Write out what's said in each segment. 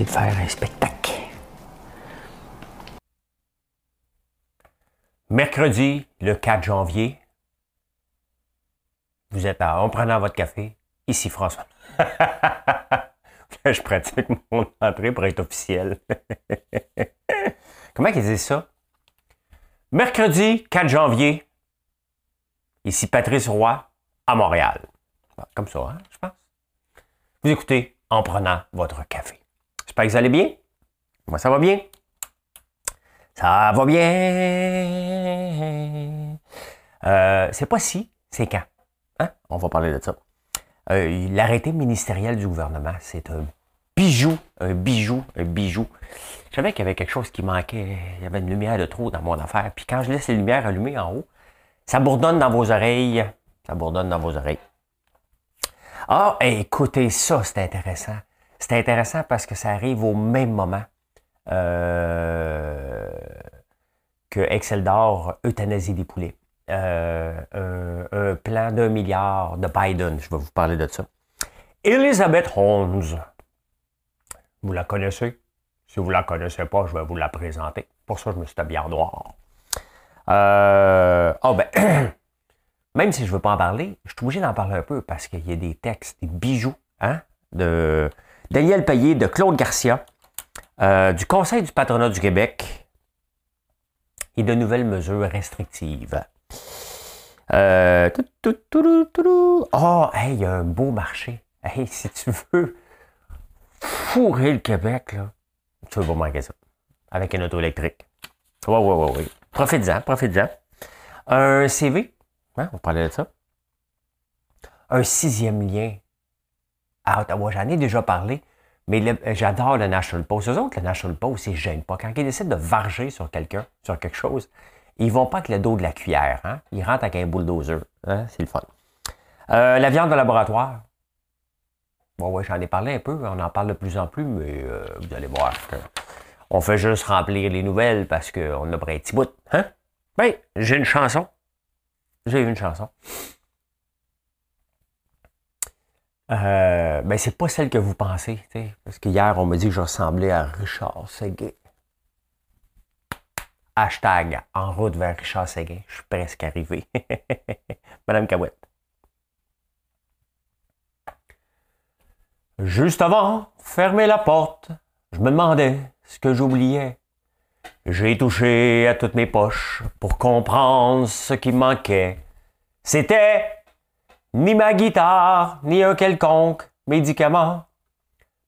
De faire un spectacle. Mercredi, le 4 janvier, vous êtes à En prenant votre café, ici François. Je pratique mon entrée pour être officiel. Comment ils disent ça? Mercredi 4 janvier, ici Patrice Roy, à Montréal. Comme ça, hein, je pense. Vous écoutez en prenant votre café. J'espère que vous allez bien. Moi, ça va bien. Ça va bien. Euh, c'est pas si, c'est quand. Hein? On va parler de ça. Euh, l'arrêté ministériel du gouvernement, c'est un bijou, un bijou, un bijou. Je savais qu'il y avait quelque chose qui manquait. Il y avait une lumière de trop dans mon affaire. Puis quand je laisse les lumières allumées en haut, ça bourdonne dans vos oreilles. Ça bourdonne dans vos oreilles. Ah, écoutez ça, c'est intéressant. C'est intéressant parce que ça arrive au même moment euh, que Excel d'or euthanasie des poulets. Euh, un, plan d'un milliard de Biden, je vais vous parler de ça. Elizabeth Holmes, vous la connaissez? Si vous ne la connaissez pas, je vais vous la présenter. Pour ça, je me suis habillé en noir. Euh, oh ben, même si je ne veux pas en parler, je suis obligé d'en parler un peu parce qu'il y a des textes, des bijoux, hein, de, Daniel Payet de Claude Garcia, euh, du Conseil du patronat du Québec et de nouvelles mesures restrictives. Oh, hey, il y a un beau marché. Si tu veux fourrer le Québec, là, tu veux pas ça. Avec une auto électrique. Oui, oui, oui, oui. Profite-en, profite-en. Un CV, hein, on parlait de ça. Un sixième lien à Ottawa. J'en ai déjà parlé, mais j'adore le National Post. Eux autres, le National Post, ils ne gênent pas. Quand ils décident de varger sur quelqu'un, sur quelque chose, ils vont pas avec le dos de la cuillère. Hein? Ils rentrent avec un bulldozer. Hein? C'est le fun. Euh, la viande de laboratoire. Bon, ouais, j'en ai parlé un peu. On en parle de plus en plus, mais euh, vous allez voir on fait juste remplir les nouvelles parce qu'on a un petit bout. Hein? Ben, j'ai une chanson. J'ai une chanson. Euh, ben, c'est pas celle que vous pensez. Parce qu'hier, on m'a dit que je ressemblais à Richard Seguin. Hashtag en route vers Richard Seguin. Je suis presque arrivé. Madame Cahouette. Juste avant, fermer la porte, je me demandais ce que j'oubliais. J'ai touché à toutes mes poches pour comprendre ce qui manquait. C'était ni ma guitare, ni un quelconque médicament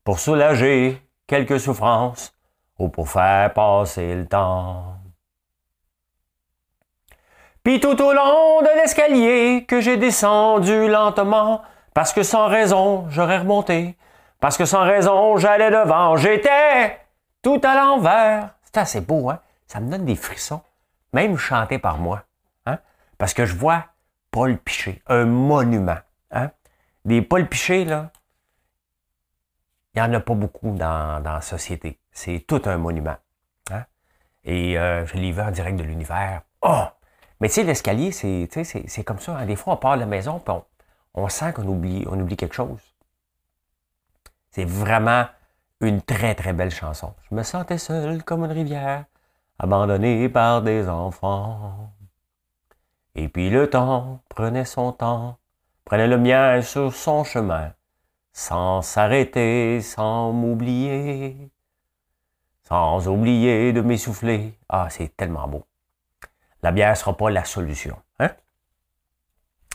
pour soulager quelques souffrances ou pour faire passer le temps. Puis tout au long de l'escalier que j'ai descendu lentement, parce que sans raison j'aurais remonté, parce que sans raison j'allais devant, j'étais tout à l'envers. C'est assez beau, hein? Ça me donne des frissons, même chanté par moi, hein? Parce que je vois Paul Piché, un monument. Hein? Des Paul Piché, là, il n'y en a pas beaucoup dans, la société. C'est tout un monument. Hein? Et euh, je l'ai vu en direct de l'univers. Oh! Mais tu sais, l'escalier, c'est comme ça. Hein? Des fois, on part de la maison, puis on, sent qu'on oublie, on oublie quelque chose. C'est vraiment une très, très belle chanson. Je me sentais seul comme une rivière, abandonné par des enfants. Et puis le temps prenait son temps, prenait le mien sur son chemin, sans s'arrêter, sans m'oublier, sans oublier de m'essouffler. Ah, c'est tellement beau. La bière sera pas la solution. Hein?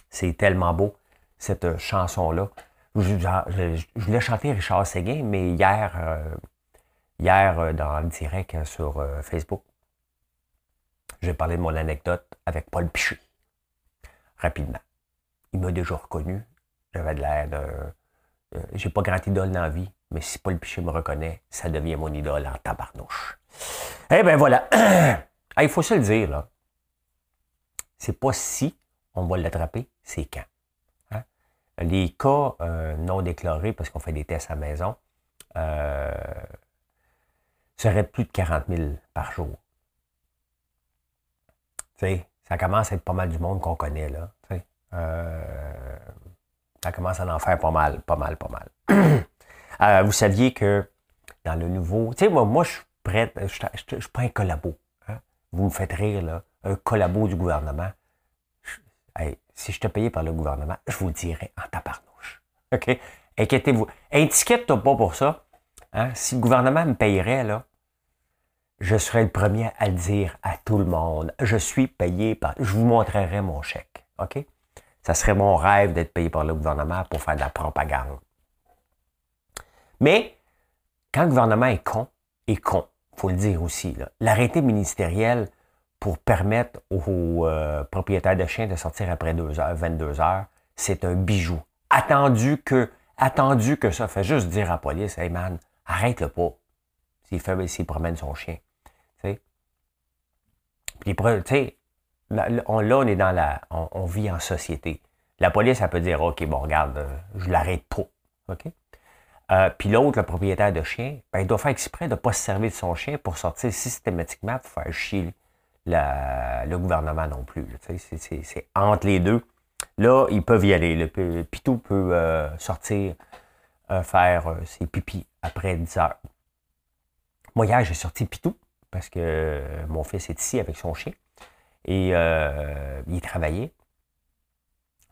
C'est tellement beau, cette chanson-là. Je, voulais chanter Richard Séguin, mais hier, euh, hier euh, dans le direct sur euh, Facebook, j'ai parlé de mon anecdote avec Paul Piché rapidement. Il m'a déjà reconnu. J'avais de l'air de. Euh, j'ai pas grand idole dans vie. mais si Paul Piché me reconnaît, ça devient mon idole en tabarnouche. Eh bien voilà. Il faut se le dire, là. C'est pas si on va l'attraper, c'est quand. Hein? Les cas euh, non déclarés, parce qu'on fait des tests à la maison, euh, seraient plus de 40 000 par jour. Tu sais, ça commence à être pas mal du monde qu'on connaît, là. Euh, ça commence à en faire pas mal, pas mal, pas mal. Euh, vous saviez que dans le nouveau. Tu sais, moi, moi, je suis prêt, je ne suis pas un collabo. Hein. Vous me faites rire, là. Un collabo du gouvernement. si je te payais par le gouvernement, je vous dirais en tabarnouche. OK? Inquiétez-vous. Inquiète-toi pas pour ça. Hein. Si le gouvernement me payerait, là, je serais le premier à le dire à tout le monde. Je suis payé par. Je vous montrerai mon chèque. OK? Ça serait mon rêve d'être payé par le gouvernement pour faire de la propagande. Mais quand le gouvernement est con, est con, faut le dire aussi. L'arrêté ministériel pour permettre aux euh, propriétaires de chiens de sortir après 2 heures, 22 heures, c'est un bijou. Attendu que, attendu que ça, fait juste dire à la police, hey man, arrête-le pas. S'il fait, s'il promène son chien. Puis, tu sais, là, on est dans la, on, vit en société. La police, elle peut dire, OK, bon, regarde, euh, je l'arrête pas. OK? Euh, puis l'autre, le propriétaire de chien, ben, il doit faire exprès de ne pas se servir de son chien pour sortir systématiquement pour faire chier le gouvernement non plus. C'est entre les deux. Là, ils peuvent y aller. Le Pitou peut euh, sortir, faire ses pipis après 10 heures. Moi, hier, j'ai sorti Pitou parce que mon fils est ici avec son chien. Et euh, il travaillait.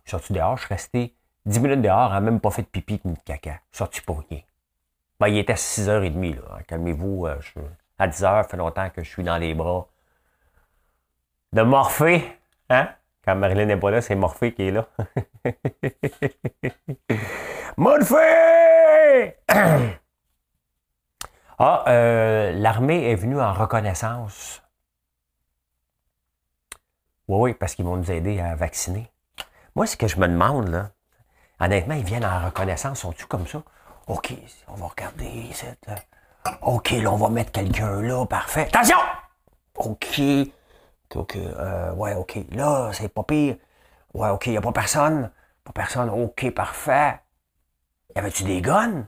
Je suis sorti dehors, je suis resté 10 minutes dehors, n'a même pas fait de pipi ni de caca. Sorti pour rien. Ben, il était 6h30, là. Calmez-vous, euh, à 10h, ça fait longtemps que je suis dans les bras de Morphée. Hein? Quand Marilyn n'est pas là, c'est Morphée qui est là. Morphée! ah, euh, l'armée est venue en reconnaissance oui, oui, parce qu'ils vont nous aider à vacciner. Moi, ce que je me demande, là, honnêtement, ils viennent en reconnaissance, sont-ils comme ça? OK, on va regarder. OK, là, on va mettre quelqu'un là, parfait. Attention! OK. OK, euh, ouais, OK. Là, c'est pas pire. Ouais, OK, il n'y a pas personne. Pas personne. OK, parfait. Y avait-tu des guns?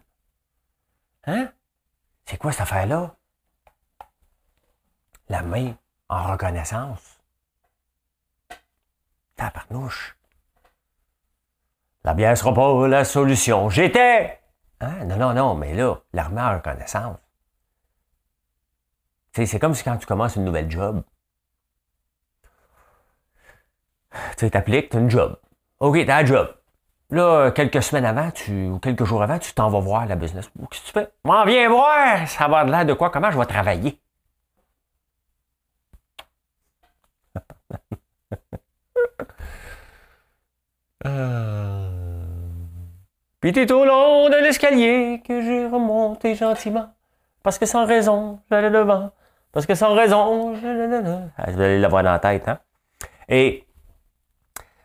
Hein? C'est quoi cette affaire-là? La main en reconnaissance. Tabarnouche. La bière sera pas la solution. J'étais. Hein? Non, non, non, mais là, l'armée a reconnaissance. C'est comme si quand tu commences une nouvelle job, tu t'appliques, tu as une job. OK, tu as un job. Là, quelques semaines avant, tu, ou quelques jours avant, tu t'en vas voir la business. Qu'est-ce que tu fais? M'en viens voir, ça va de l'air de quoi, comment je vais travailler? Euh... Puis tout au long de l'escalier que j'ai remonté gentiment. Parce que sans raison, j'allais devant. Parce que sans raison, j'allais ah, Vous allez l'avoir dans la tête, hein? Et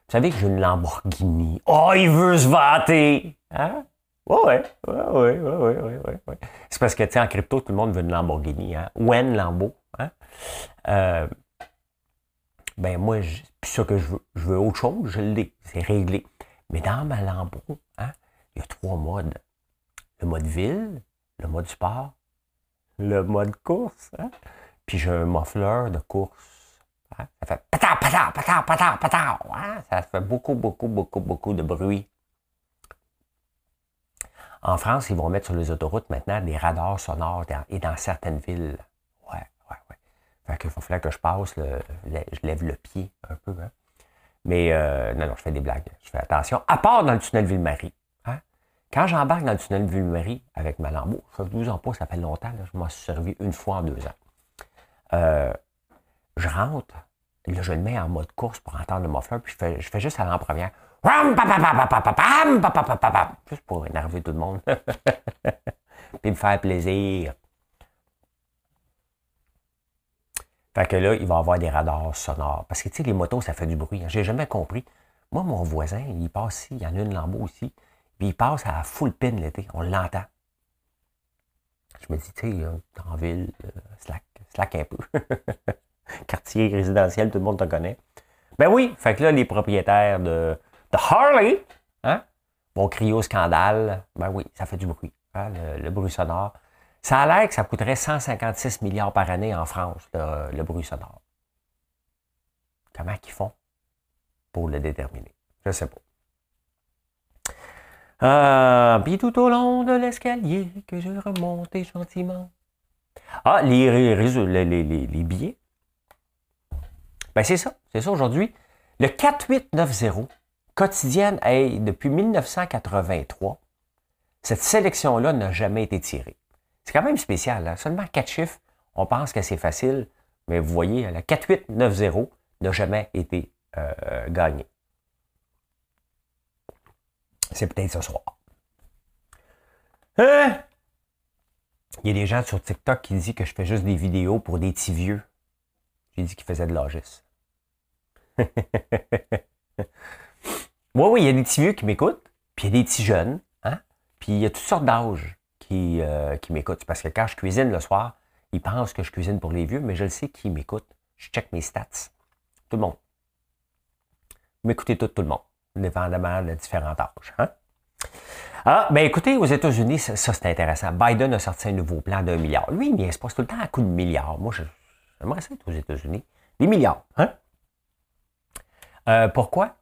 vous savez que j'ai une Lamborghini. Oh, il veut se vanter! Hein? Ouais, ouais, ouais, ouais, ouais, ouais, ouais. C'est parce que, tu sais, en crypto, tout le monde veut une Lamborghini, hein? Wen Lambo, hein? Euh, ben moi, c'est ça que je veux. Je veux autre chose, je l'ai. C'est réglé. Mais dans ma Lambo, hein, il y a trois modes. Le mode ville, le mode sport, le mode course. Hein? Puis j'ai un muffler de course. Ça fait pata, pata, pata, pata, pata. Hein? Ça fait beaucoup, beaucoup, beaucoup, beaucoup de bruit. En France, ils vont mettre sur les autoroutes maintenant des radars sonores et dans certaines villes. Fait qu'il va que je passe, je lève le pied un peu. Hein. Mais euh, non, non, je fais des blagues. Je fais attention. À part dans le tunnel Ville-Marie. Hein. Quand j'embarque dans le tunnel Ville-Marie avec ma lambeau, ça fait 12 ans pas, ça fait longtemps, je m'en suis servi une fois en deux ans. Euh, je rentre, là, je le mets en mode course pour entendre le muffler, puis je fais, juste aller en première. Juste pour énerver tout le monde. puis me faire plaisir. Fait que là, il va avoir des radars sonores. Parce que, tu sais, les motos, ça fait du bruit. Hein. J'ai jamais compris. Moi, mon voisin, il passe ici, il y en a une lambeau aussi, puis il passe à full pin l'été. On l'entend. Je me dis, tu sais, en ville, slack, slack un peu. Quartier résidentiel, tout le monde te connaît. Ben oui, fait que là, les propriétaires de, Harley hein, vont crier au scandale. Ben oui, ça fait du bruit, hein, le, bruit sonore. Ça a l'air que ça coûterait 156 milliards par année en France, le, bruit sonore. Comment qu'ils font pour le déterminer? Je ne sais pas. Euh, puis tout au long de l'escalier que je remontais gentiment. Ah, les, les, les, les billets? Ben c'est ça, c'est ça aujourd'hui. Le 4890 quotidienne, hey, depuis 1983, cette sélection-là n'a jamais été tirée. C'est quand même spécial. Hein? Seulement quatre chiffres, on pense que c'est facile, mais vous voyez, le 4890 n'a jamais été euh, gagné. C'est peut-être ce soir. Hein? Il y a des gens sur TikTok qui disent que je fais juste des vidéos pour des petits vieux. J'ai dit qu'ils faisaient de l'âgisme. oui, oui, il y a des petits vieux qui m'écoutent, puis il y a des petits jeunes, hein? puis il y a toutes sortes d'âges qui, euh, qui m'écoutent. Parce que quand je cuisine le soir, ils pensent que je cuisine pour les vieux, mais je le sais qui m'écoute. Je check mes stats. Tout le monde. Vous m'écoutez tout, tout le monde, dépendamment de différents âges. Hein? Ah, ben écoutez, aux États-Unis, ça, c'est intéressant. Biden a sorti un nouveau plan d'un milliard. Lui, il se passe tout le temps à coup de milliards. Moi, j'aimerais ça être aux États-Unis. Des milliards, hein? Euh, pourquoi?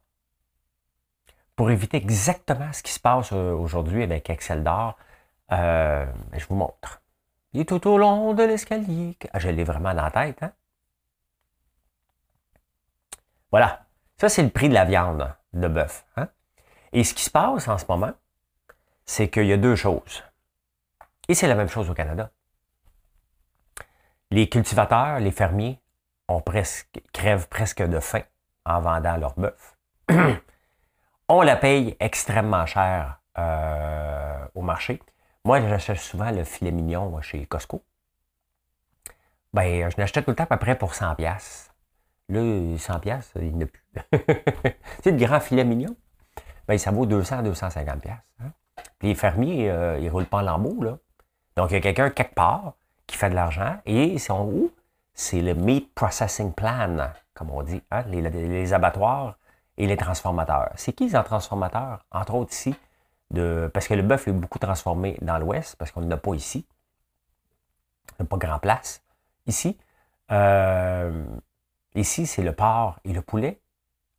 Pour éviter exactement ce qui se passe euh, aujourd'hui avec Excel d'or, euh, ben, je vous montre. Il est tout au long de l'escalier. Ah, je l'ai vraiment dans la tête. Hein? Voilà. Ça, c'est le prix de la viande de bœuf. Hein? Et ce qui se passe en ce moment, c'est qu'il y a deux choses. Et c'est la même chose au Canada. Les cultivateurs, les fermiers, ont presque, crèvent presque de faim en vendant leur bœuf. on la paye extrêmement cher euh, au marché. Moi, j'achète souvent le filet mignon chez Costco. Ben, je l'achetais tout le temps à peu près pour 100 pièces. Là, 100 pièces, il n'y a plus. sais, le grand filet mignon, ben, ça vaut 200, 250 pièces. Puis les fermiers, euh, ils ne roulent pas en lambeaux, là. Donc, il y a quelqu'un quelque part qui fait de l'argent et c'est où? C'est le Meat Processing Plan comme on dit, hein, les, abattoirs et les transformateurs. C'est qui les transformateurs? Entre autres ici, parce que le bœuf est beaucoup transformé dans l'Ouest, parce qu'on n'a pas ici. On n'a pas grand place. Ici, euh, ici, c'est le porc et le poulet,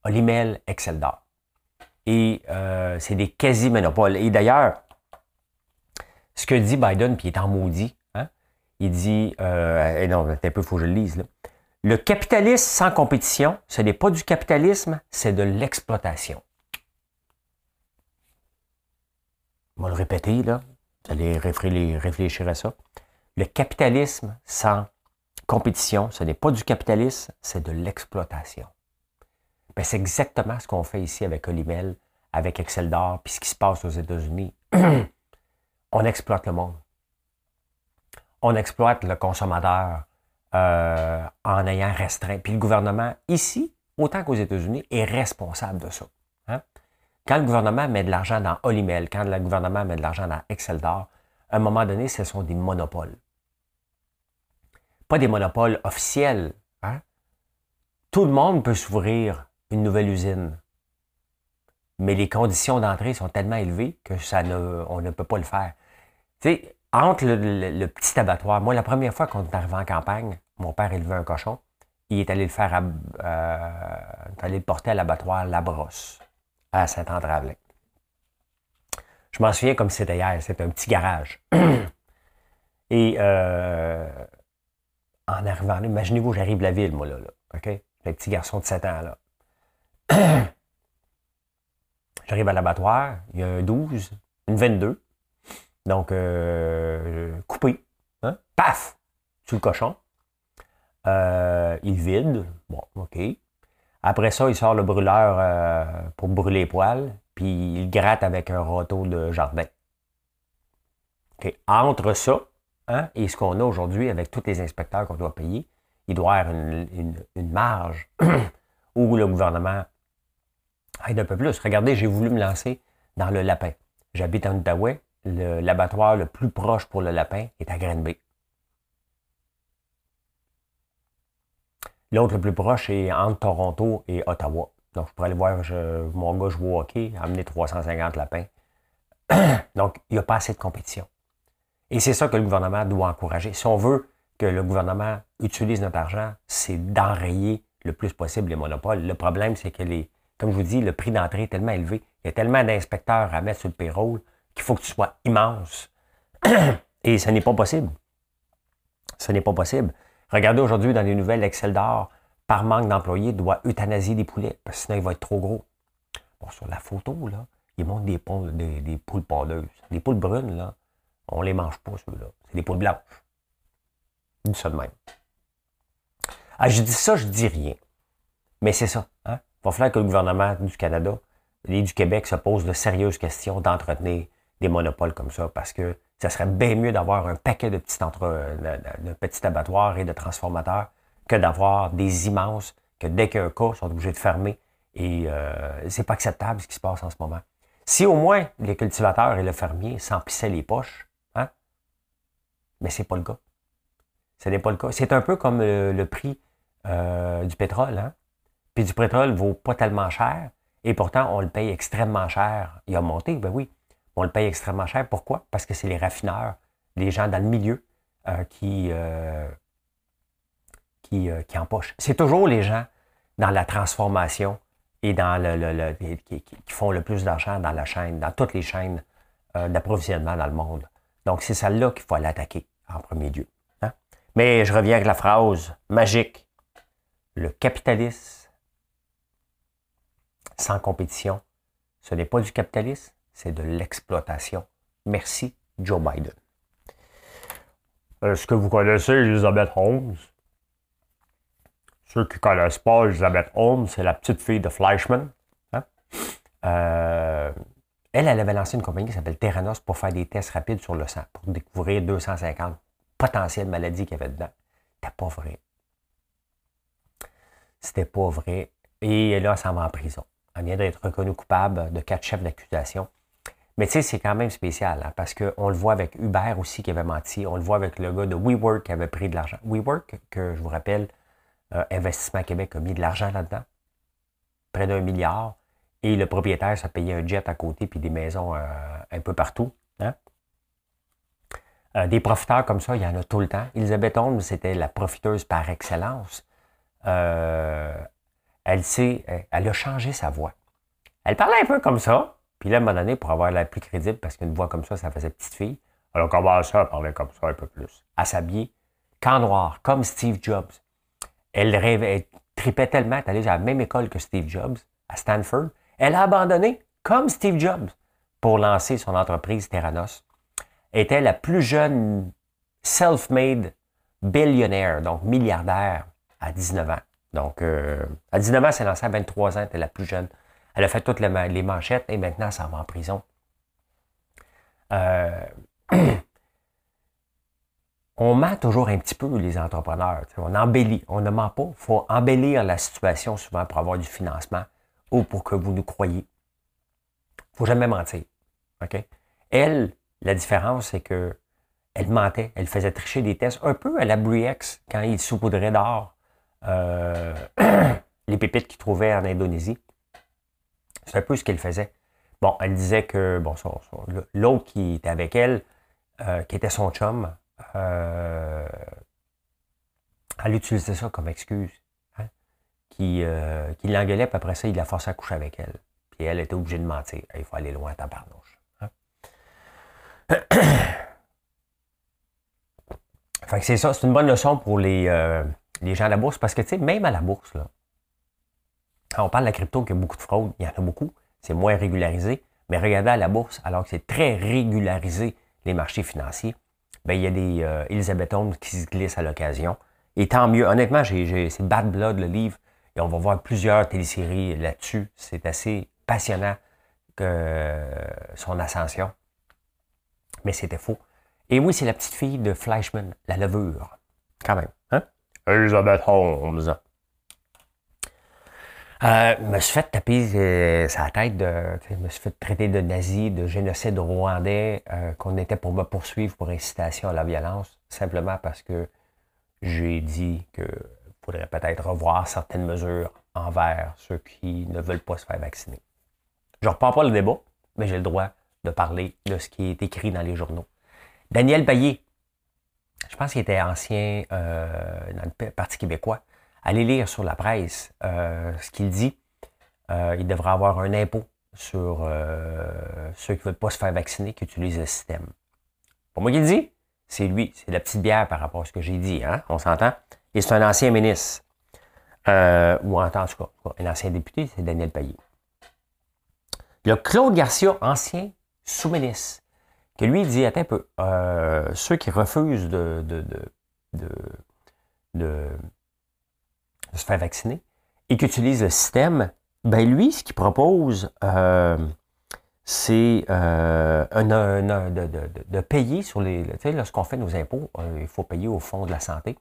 Olimel, Exceldor. Et euh, c'est des quasi-monopoles. Et d'ailleurs, ce que dit Biden, puis il est en maudit, il dit, euh, et non, un peu, faut que je le lise. Le capitalisme sans compétition, ce n'est pas du capitalisme, c'est de l'exploitation. On va le répéter, là. Vous allez réfléchir à ça. Le capitalisme sans compétition, ce n'est pas du capitalisme, c'est de l'exploitation. Ben, c'est exactement ce qu'on fait ici avec Olimel, avec Excel d'or, puis ce qui se passe aux États-Unis. On exploite le monde. On exploite le consommateur. Euh, en ayant restreint. Puis le gouvernement, ici, autant qu'aux États-Unis, est responsable de ça. Hein. Quand le gouvernement met de l'argent dans Olimel, quand le gouvernement met de l'argent dans Exceldor, à un moment donné, ce sont des monopoles. Pas des monopoles officiels. Hein. Tout le monde peut s'ouvrir une nouvelle usine. Mais les conditions d'entrée sont tellement élevées que ça ne, on ne peut pas le faire. Tu sais, entre le, petit abattoir, moi, la première fois qu'on est arrivé en campagne, mon père élevait un cochon. Il est allé le faire, à, euh, allé le porter à l'abattoir La Brosse, à Saint-André-Avelin. Je m'en souviens comme c'était hier, c'était un petit garage. Et euh, en arrivant là, imaginez-vous, j'arrive de la ville, moi, là, là OK? Le petit garçon de 7 ans, là. J'arrive à l'abattoir, il y a un 12, une 22. Donc, euh, coupé. Hein? Paf! Sur le cochon. Euh, il vide. Bon, OK. Après ça, il sort le brûleur euh, pour brûler les poils, puis il gratte avec un râteau de jardin. OK. Entre ça hein, et ce qu'on a aujourd'hui avec tous les inspecteurs qu'on doit payer, il doit y avoir une, marge où le gouvernement aide un peu plus. Regardez, j'ai voulu me lancer dans le lapin. J'habite en Outaouais, l'abattoir le, plus proche pour le lapin est à Granby. L'autre le plus proche est entre Toronto et Ottawa. Donc, je pourrais aller voir mon gars jouer hockey, amener 350 lapins. Donc, il n'y a pas assez de compétition. Et c'est ça que le gouvernement doit encourager. Si on veut que le gouvernement utilise notre argent, c'est d'enrayer le plus possible les monopoles. Le problème, c'est que les, comme je vous dis, le prix d'entrée est tellement élevé. Il y a tellement d'inspecteurs à mettre sur le payroll qu'il faut que tu sois immense. Et ce n'est pas possible. Ce n'est pas possible. Regardez aujourd'hui dans les nouvelles, Excel d'or, par manque d'employés, doit euthanasier des poulets, parce que sinon il va être trop gros. Bon, sur la photo, là, il montre des, poules, des. Les poules brunes, là, on ne les mange pas, ceux-là. C'est des poules blanches. Je dis ça même. Ah, je dis ça, je dis rien. Mais c'est ça. Hein? Il va falloir que le gouvernement du Canada et du Québec se pose de sérieuses questions d'entretenir des monopoles comme ça, parce que ça serait bien mieux d'avoir un paquet de petits, entre, de, abattoirs et de transformateurs que d'avoir des immenses, que dès qu'un cas, ils sont obligés de fermer. Et euh, c'est pas acceptable ce qui se passe en ce moment. Si au moins les cultivateurs et le fermier s'emplissaient les poches, hein? Mais c'est pas le cas. Ce n'est pas le cas. C'est un peu comme le, prix euh, du pétrole. Hein? Puis du pétrole vaut pas tellement cher, et pourtant on le paye extrêmement cher. Il a monté, ben oui. On le paye extrêmement cher. Pourquoi? Parce que c'est les raffineurs, les gens dans le milieu euh, qui, euh, qui, empochent. C'est toujours les gens dans la transformation et dans le, qui, font le plus d'argent dans la chaîne, dans toutes les chaînes d'approvisionnement dans le monde. Donc, c'est celle-là qu'il faut aller attaquer en premier lieu. Mais je reviens avec la phrase magique. Le capitalisme sans compétition, ce n'est pas du capitalisme, c'est de l'exploitation. Merci, Joe Biden. Est-ce que vous connaissez Elizabeth Holmes? Ceux qui ne connaissent pas Elizabeth Holmes, c'est la petite fille de Fleischman. Hein? Euh, elle, elle avait lancé une compagnie qui s'appelle Terranos pour faire des tests rapides sur le sang, pour découvrir 250 potentielle maladie qu'il y avait dedans. C'était pas vrai. C'était pas vrai. Et là, ça va en prison. Elle vient d'être reconnue coupable de quatre chefs d'accusation. Mais tu sais, c'est quand même spécial, hein, parce qu'on le voit avec Hubert aussi qui avait menti. On le voit avec le gars de WeWork qui avait pris de l'argent. WeWork, que je vous rappelle, euh, Investissement Québec a mis de l'argent là-dedans, près d'un milliard. Et le propriétaire s'est payé un jet à côté puis des maisons euh, un peu partout. Hein? Euh, des profiteurs comme ça, il y en a tout le temps. Elisabeth Holmes, c'était la profiteuse par excellence. Elle sait, elle a changé sa voix. Elle parlait un peu comme ça. Puis là, à un moment donné, pour avoir l'air plus crédible, parce qu'une voix comme ça, ça faisait petite fille, elle a commencé à parler comme ça un peu plus. À s'habiller, camp noir, comme Steve Jobs. Elle rêvait, elle tripait tellement, elle allait à la même école que Steve Jobs, à Stanford. Elle a abandonné, comme Steve Jobs, pour lancer son entreprise Terranos était la plus jeune self-made billionnaire, donc milliardaire, à 19 ans. Donc, euh, à 19 ans, c'est lancé à 23 ans, elle était la plus jeune. Elle a fait toutes les, manchettes et maintenant, ça va en prison. Euh, on ment toujours un petit peu les entrepreneurs. On embellit. On ne ment pas. Il faut embellir la situation souvent pour avoir du financement ou pour que vous nous croyez. Il ne faut jamais mentir. Elle, la différence, c'est que elle mentait, elle faisait tricher des tests, un peu à la Briex, quand il saupoudrait d'or euh, les pépites qu'il trouvait en Indonésie. C'est un peu ce qu'elle faisait. Bon, elle disait que bon, l'autre qui était avec elle, euh, qui était son chum, euh, elle utilisait ça comme excuse. Hein, qui, qui l'engueulait, puis après ça, il la forçait à coucher avec elle. Puis elle était obligée de mentir. Il faut aller loin tabarnouche. fait que c'est ça, c'est une bonne leçon pour les, euh, les gens à la bourse, parce que, tu sais, même à la bourse, là, on parle de la crypto, qu'il y a beaucoup de fraude, il y en a beaucoup, c'est moins régularisé, mais regardez à la bourse, alors que c'est très régularisé, les marchés financiers, ben, il y a des euh, Elizabeth Holmes qui se glissent à l'occasion. Et tant mieux. Honnêtement, j'ai, c'est Bad Blood, le livre, et on va voir plusieurs téléséries là-dessus. C'est assez passionnant que euh, son ascension mais c'était faux. Et oui, c'est la petite fille de Fleischman, la levure. Quand même. Hein? Elizabeth Holmes. Euh, me suis fait taper euh, sa tête, de, me suis fait traiter de nazi, de génocide rwandais, euh, qu'on était pour me poursuivre pour incitation à la violence, simplement parce que j'ai dit qu'il faudrait peut-être revoir certaines mesures envers ceux qui ne veulent pas se faire vacciner. Je ne reprends pas le débat, mais j'ai le droit de parler de ce qui est écrit dans les journaux. Daniel Bailly, je pense qu'il était ancien dans le Parti québécois, allez lire sur la presse euh, ce qu'il dit. Euh, il devrait avoir un impôt sur euh, ceux qui ne veulent pas se faire vacciner, qui utilisent le système. Pour moi qui le dit, c'est lui, c'est la petite bière par rapport à ce que j'ai dit, hein? on s'entend? Et c'est un ancien ministre, ou en tout cas, un ancien député, c'est Daniel Payet. Il y a Claude Garcia, ancien sous-ministre, que lui dit, attends un peu, ceux qui refusent de de se faire vacciner et qui utilise le système, ben lui, ce qu'il propose, euh, c'est euh, de, payer sur les. Tu sais, lorsqu'on fait nos impôts, euh, il faut payer au fond de la santé.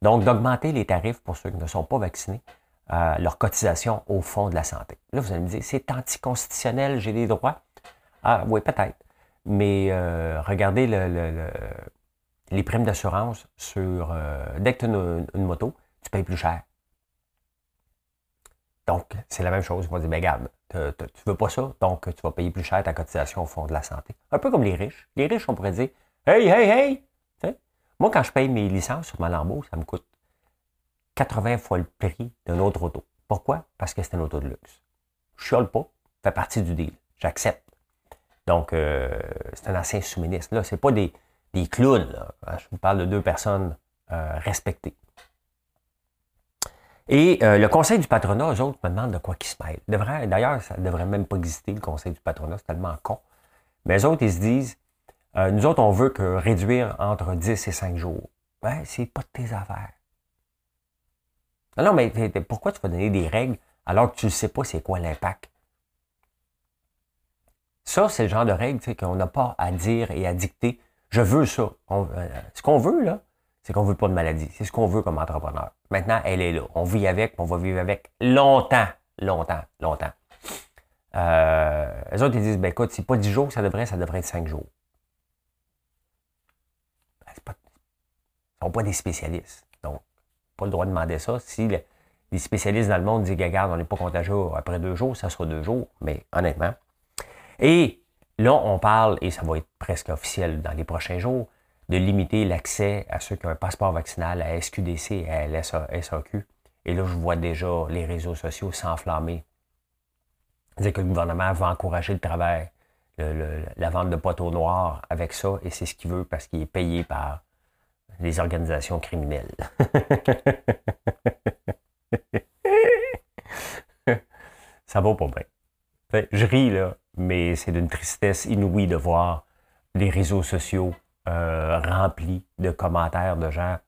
Donc, d'augmenter les tarifs pour ceux qui ne sont pas vaccinés, leur cotisation au fond de la santé. Là, vous allez me dire, c'est anticonstitutionnel, j'ai des droits? Ah, oui, peut-être. Mais regardez les primes d'assurance sur. dès que tu as une moto, tu payes plus cher. Donc, c'est la même chose. Ils vont dire, ben, regarde, tu veux pas ça, donc tu vas payer plus cher ta cotisation au fond de la santé. Un peu comme les riches. Les riches, on pourrait dire, hey, hey, hey! moi, quand je paye mes licences sur ma Lambo, ça me coûte 80 fois le prix d'un autre auto. Pourquoi? Parce que c'est un auto de luxe. Je chiale pas, fait partie du deal. J'accepte. Donc, euh, c'est un ancien sous-ministre. Là, c'est pas des, des clowns. Je vous parle de deux personnes euh, respectées. Et euh, le conseil du patronat, eux autres, me demandent de quoi qu'ils se mêlent. D'ailleurs, ça ne devrait même pas exister, le conseil du patronat, c'est tellement con. Mais eux autres, ils se disent, euh, nous autres, on veut que réduire entre 10 et 5 jours. Ben, c'est pas de tes affaires. Non, non, mais pourquoi tu vas donner des règles alors que tu ne sais pas c'est quoi l'impact? Ça, c'est le genre de règles qu'on n'a pas à dire et à dicter. Je veux ça. Euh, ce qu'on veut, là, c'est qu'on veut pas de maladie. C'est ce qu'on veut comme entrepreneur. Maintenant, elle est là. On vit avec, on va vivre avec longtemps, longtemps, longtemps. Euh, les autres, ils disent, ben écoute, c'est pas 10 jours ça devrait, ça devrait être 5 jours. Ben, pas, ils ne sont pas des spécialistes. Donc, pas le droit de demander ça. Si les spécialistes dans le monde disent, regarde, on n'est pas contagieux après deux jours, ça sera deux jours, mais honnêtement. Et là, on parle, et ça va être presque officiel dans les prochains jours, de limiter l'accès à ceux qui ont un passeport vaccinal à SQDC et à la SAQ. Et là, je vois déjà les réseaux sociaux s'enflammer. C'est que le gouvernement va encourager le travail, la vente de poteaux noirs avec ça, et c'est ce qu'il veut parce qu'il est payé par les organisations criminelles. ça va pas bien. Je ris, là, mais c'est d'une tristesse inouïe de voir les réseaux sociaux euh, rempli de commentaires de gens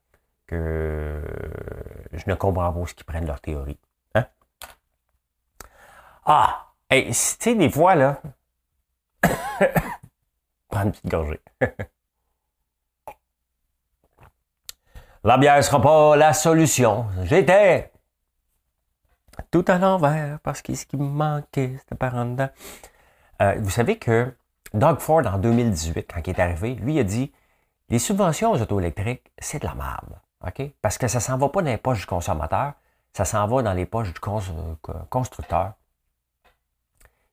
que je ne comprends pas ce qu'ils prennent leur théorie. Hein? Ah! tu sais, des fois, là. Prends une petite gorgée. La bière ne sera pas la solution. J'étais tout à l'envers parce que ce qui me manquait, c'était par en dedans. Euh, vous savez que Doug Ford, en 2018, quand il est arrivé, lui a dit les subventions aux auto électriques, c'est de la merde. Parce que ça ne s'en va pas dans les poches du consommateur, ça s'en va dans les poches du euh, constructeur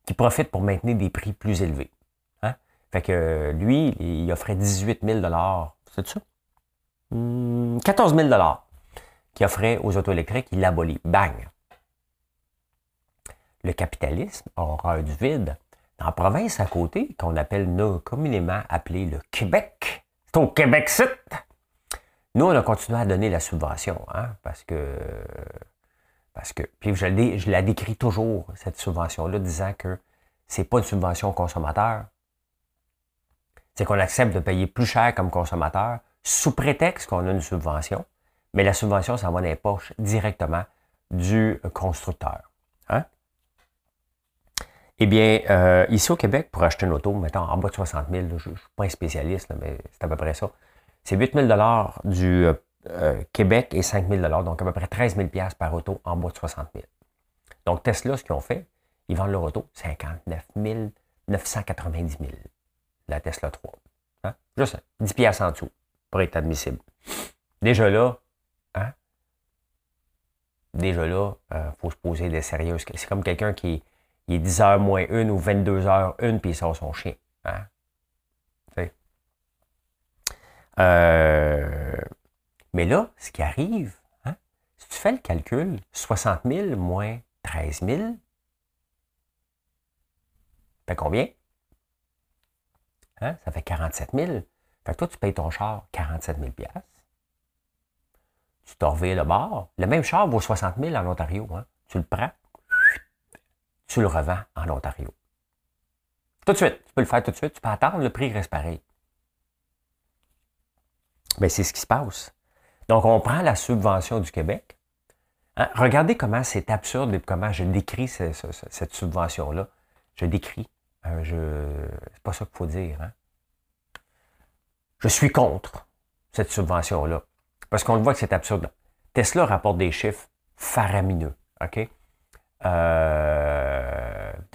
qui profite pour maintenir des prix plus élevés. Hein? Fait que lui, il offrait 18 000 c'est ça? 14 000 qu'il offrait aux auto électriques, il l'abolit. Bang! Le capitalisme aura du vide dans la province à côté, qu'on appelle communément appelé le Québec, c'est au Québec site. Nous, on a continué à donner la subvention, hein, parce que parce que puis je, la décris toujours cette subvention-là, disant que c'est pas une subvention consommateur. C'est qu'on accepte de payer plus cher comme consommateur sous prétexte qu'on a une subvention, mais la subvention, ça va dans les poches directement du constructeur. Eh bien, euh, ici au Québec, pour acheter une auto, mettons en bas de 60 000, je ne suis pas un spécialiste, mais c'est à peu près ça. C'est 8 000 du euh, euh, Québec et 5 000 donc à peu près 13 000 par auto en bas de 60 000 Donc, Tesla, ce qu'ils ont fait, ils vendent leur auto 59 990 000, la Tesla 3. Hein? Juste 10 piastres en dessous pour être admissible. Déjà là, hein? Déjà là, il faut se poser des sérieuses. C'est comme quelqu'un qui est 10 h moins 1 ou 22 h 1 puis il sort son chien. Hein? Euh, mais là, ce qui arrive, hein, si tu fais le calcul, 60 000 moins 13 000, fait combien? Hein? Ça fait 47 000. Fait que toi, tu payes ton char 47 000 Tu t'en reviens le bord. Le même char vaut 60 000 en Ontario. Tu le prends, tu le revends en Ontario. Tout de suite. Tu peux le faire tout de suite. Tu peux attendre, le prix reste pareil. Mais c'est ce qui se passe. Donc, on prend la subvention du Québec. Hein? Regardez comment c'est absurde et comment je décris cette subvention-là. Je décris. Euh, je... C'est pas ça qu'il faut dire. Hein? Je suis contre cette subvention-là. Parce qu'on le voit que c'est absurde. Tesla rapporte des chiffres faramineux, OK? Euh,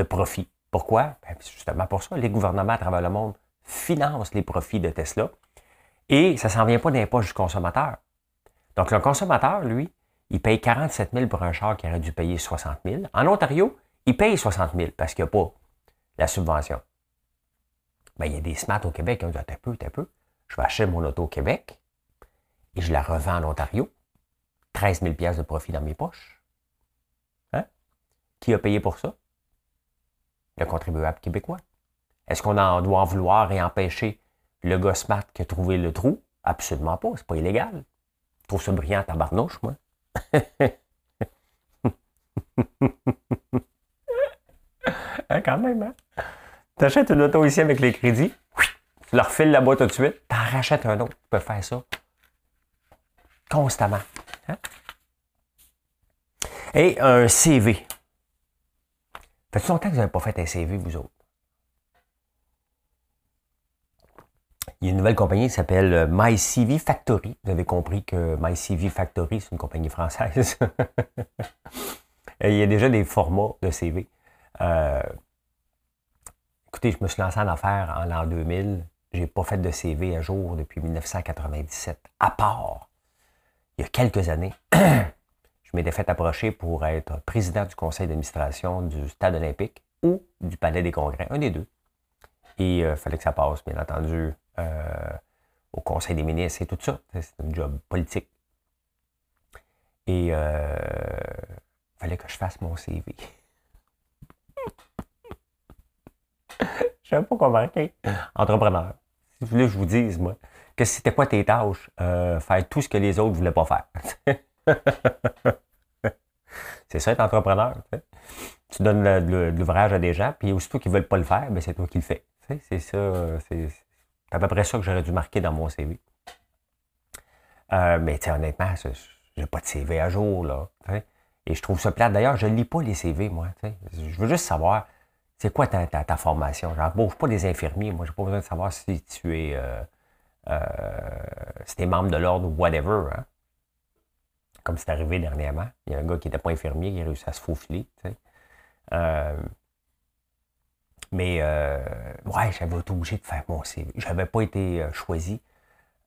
de profit. Pourquoi? Ben, justement pour ça, les gouvernements à travers le monde financent les profits de Tesla et ça ne s'en vient pas d'impôt du consommateur. Donc, le consommateur, lui, il paye 47 000 pour un char qui aurait dû payer 60 000. En Ontario, il paye 60 000 parce qu'il n'y a pas la subvention. Ben, il y a des smart au Québec qui ont dit un peu, un peu. Je vais acheter mon auto au Québec et je la revends en Ontario. 13 000 de profit dans mes poches. Hein? Qui a payé pour ça? Le contribuable québécois. Est-ce qu'on en doit en vouloir et empêcher le gars smart qui a trouvé le trou? Absolument pas, c'est pas illégal. Trouve ça brillant tabarnouche, moi. hein, quand même, hein? T'achètes une auto ici avec les crédits, tu leur files boîte tout de suite, t'en rachètes un autre. Tu peux faire ça constamment. Hein? Et un CV. Fait-tu longtemps que vous n'avez pas fait un CV, vous autres? Il y a une nouvelle compagnie qui s'appelle euh, MyCV Factory. Vous avez compris que MyCV Factory, c'est une compagnie française. Il y a déjà des formats de CV. Euh, écoutez, je me suis lancé en affaires en l'an 2000. Je n'ai pas fait de CV à jour depuis 1997, à part il y a quelques années. je m'étais fait approcher pour être président du conseil d'administration du Stade olympique ou du Palais des congrès, un des deux. Et il euh, fallait que ça passe, bien entendu, euh, au Conseil des ministres et tout ça. C'est un job politique. Et il euh, fallait que je fasse mon CV. je ne pas convaincu. Entrepreneur. Si vous voulez je vous dise, moi, que c'était pas tes tâches, faire tout ce que les autres ne voulaient pas faire. c'est ça être entrepreneur. Tu donnes de l'ouvrage à des gens, puis aussitôt qu'ils ne veulent pas le faire, ben c'est toi qui le fais. C'est ça. C'est à peu près ça que j'aurais dû marquer dans mon CV. Euh, mais honnêtement, j'ai pas de CV à jour. Là, et je trouve ça plate. D'ailleurs, je ne lis pas les CV, moi. Je veux juste savoir, c'est quoi ta, ta, ta formation? J'embauche pas des infirmiers. Moi, j'ai pas besoin de savoir si tu es, euh, euh, si membre de l'ordre ou whatever. Hein. Comme c'est arrivé dernièrement. Il y a un gars qui n'était pas infirmier qui a réussi à se faufiler. Euh, mais euh, ouais, j'avais été obligé de faire mon CV. Je n'avais pas été euh, choisi.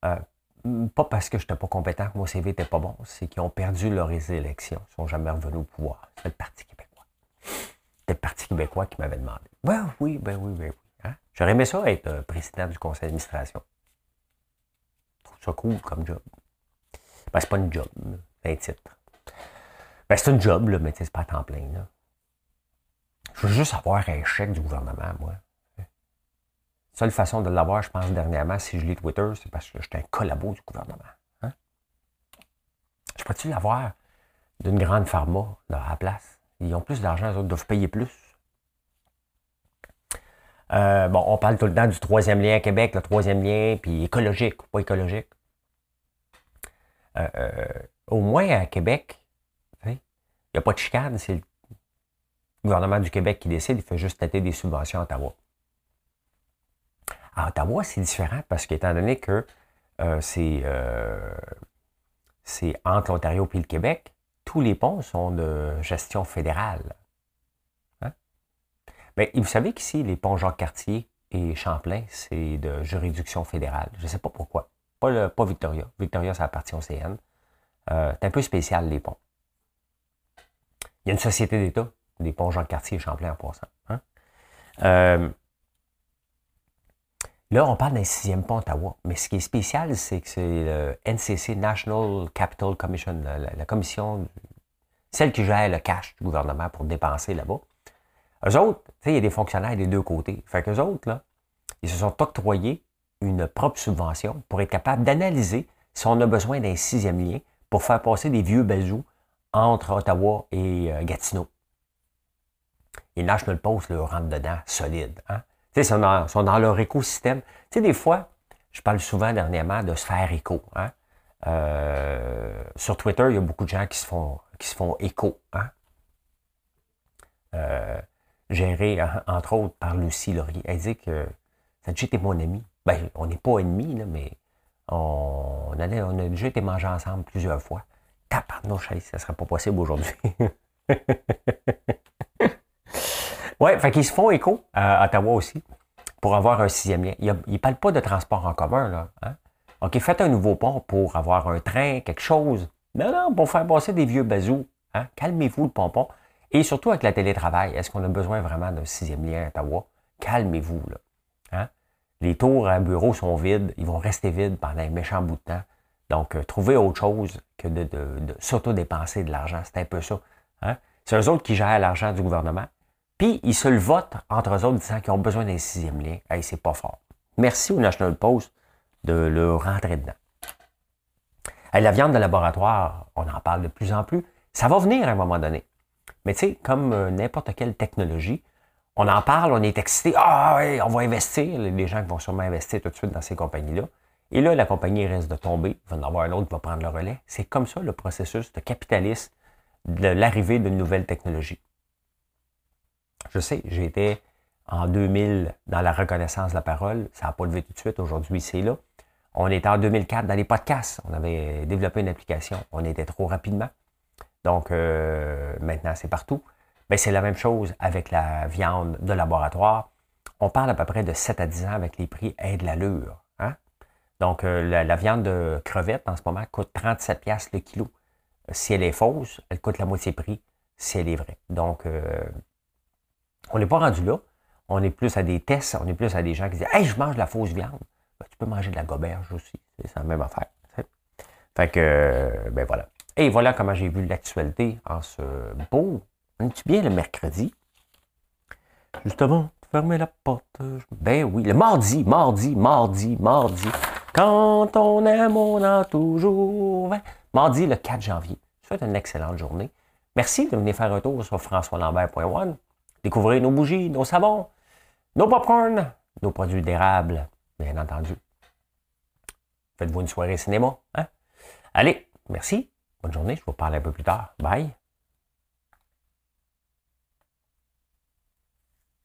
Pas parce que je n'étais pas compétent que mon CV n'était pas bon, c'est qu'ils ont perdu leurs élections. Ils ne sont jamais revenus au pouvoir. C'est le Parti québécois. C'était le Parti québécois qui m'avait demandé. Ben oui, ben oui, ben oui. Hein? J'aurais aimé ça être président du conseil d'administration. Je trouve ça cool comme job. Ben, c'est pas une job, un titre. Ben, c'est un job, là, mais c'est pas à temps plein. Je veux juste avoir un chèque du gouvernement, moi. Seule façon de l'avoir, je pense, dernièrement, si je lis Twitter, c'est parce que j'étais un collabo du gouvernement. Hein? Je peux-tu l'avoir d'une grande pharma là, à la place? Ils ont plus d'argent, les autres doivent payer plus. Euh, bon, on parle tout le temps du troisième lien à Québec, le troisième lien, puis écologique ou pas écologique. Euh, euh, au moins à Québec, il n'y a pas de chicane, c'est le gouvernement du Québec qui décide, il fait juste tâter des subventions à Ottawa. À Ottawa, c'est différent parce qu'étant donné que euh, euh, c'est entre l'Ontario et le Québec, tous les ponts sont de gestion fédérale. Hein? Mais vous savez qu'ici, les ponts Jacques-Cartier et Champlain, c'est de juridiction fédérale. Je ne sais pas pourquoi. Pas, pas Victoria. Victoria, ça appartient au CN. Euh, c'est un peu spécial, les ponts. Il y a une société d'État, des ponts Jean-Cartier et Champlain en passant. Hein? Euh, là, on parle d'un sixième pont Ottawa. Mais ce qui est spécial, c'est que c'est le NCC, National Capital Commission, la, commission, celle qui gère le cash du gouvernement pour dépenser là-bas. Eux autres, il y a des fonctionnaires des deux côtés. Fait qu'eux autres, là, ils se sont octroyés une propre subvention pour être capable d'analyser si on a besoin d'un sixième lien pour faire passer des vieux bazous entre Ottawa et euh, Gatineau. Et National Post le rentre dedans solide. Hein? ils sont dans, leur écosystème. Tu sais, des fois, je parle souvent dernièrement de se faire écho. Hein? Sur Twitter, il y a beaucoup de gens qui se font, qui se font écho. Hein? Euh, géré, entre autres, par Lucie Laurier. Elle dit que déjà été mon ami. Ben, on n'est pas ennemis, là, mais on, allait, on a déjà été mangés ensemble plusieurs fois. Taparnouche, ça ne serait pas possible aujourd'hui. ouais, fait qu'ils se font écho à Ottawa aussi pour avoir un sixième lien. Ils ne parlent pas de transport en commun, là. Hein? OK, faites un nouveau pont pour avoir un train, quelque chose. Non, non, pour faire passer des vieux bazous. Hein? Calmez-vous le pompon. Et surtout avec la télétravail, est-ce qu'on a besoin vraiment d'un sixième lien à Ottawa? Calmez-vous, là. Les tours à bureau sont vides, ils vont rester vides pendant un méchant bout de temps. Donc, euh, trouver autre chose que de, s'auto-dépenser de l'argent, c'est un peu ça. Hein? C'est eux autres qui gèrent l'argent du gouvernement. Puis, ils se le votent entre eux autres disant qu'ils ont besoin d'un sixième lien. Hey, c'est pas fort. Merci au National Post de le rentrer dedans. la viande de laboratoire, on en parle de plus en plus. Ça va venir à un moment donné. Mais tu sais, comme euh, n'importe quelle technologie, on en parle, on est excité. Ah oui, on va investir. Les gens qui vont sûrement investir tout de suite dans ces compagnies-là. Et là, la compagnie risque de tomber. Il va en avoir un autre qui va prendre le relais. C'est comme ça le processus de capitalisme de l'arrivée d'une nouvelle technologie. Je sais, j'étais en 2000 dans la reconnaissance de la parole. Ça n'a pas levé tout de suite. Aujourd'hui, c'est là. On était en 2004 dans les podcasts. On avait développé une application. On était trop rapidement. Donc, euh, maintenant, c'est partout. Mais c'est la même chose avec la viande de laboratoire. On parle à peu près de 7 à 10 ans avec les prix aide l'allure. Hein? Donc, euh, la, viande de crevette en ce moment coûte 37 pièces le kilo. Si elle est fausse, elle coûte la moitié prix si elle est vraie. Donc, euh, on n'est pas rendu là. On est plus à des tests, on est plus à des gens qui disent Hey, je mange de la fausse viande. Ben, tu peux manger de la goberge aussi. C'est la même affaire. Fait que, ben voilà. Et voilà comment j'ai vu l'actualité en ce beau tu bien le mercredi? Justement, fermer la porte. Ben oui, le mardi, mardi, mardi, mardi. Quand on aime, on a toujours. Mardi, le 4 janvier. Je souhaite une excellente journée. Merci de venir faire un tour sur françoislambert.one. Découvrez nos bougies, nos savons, nos popcorn, nos produits d'érable, bien entendu. Faites-vous une soirée cinéma. Hein? Allez, merci. Bonne journée. Je vous parle un peu plus tard. Bye.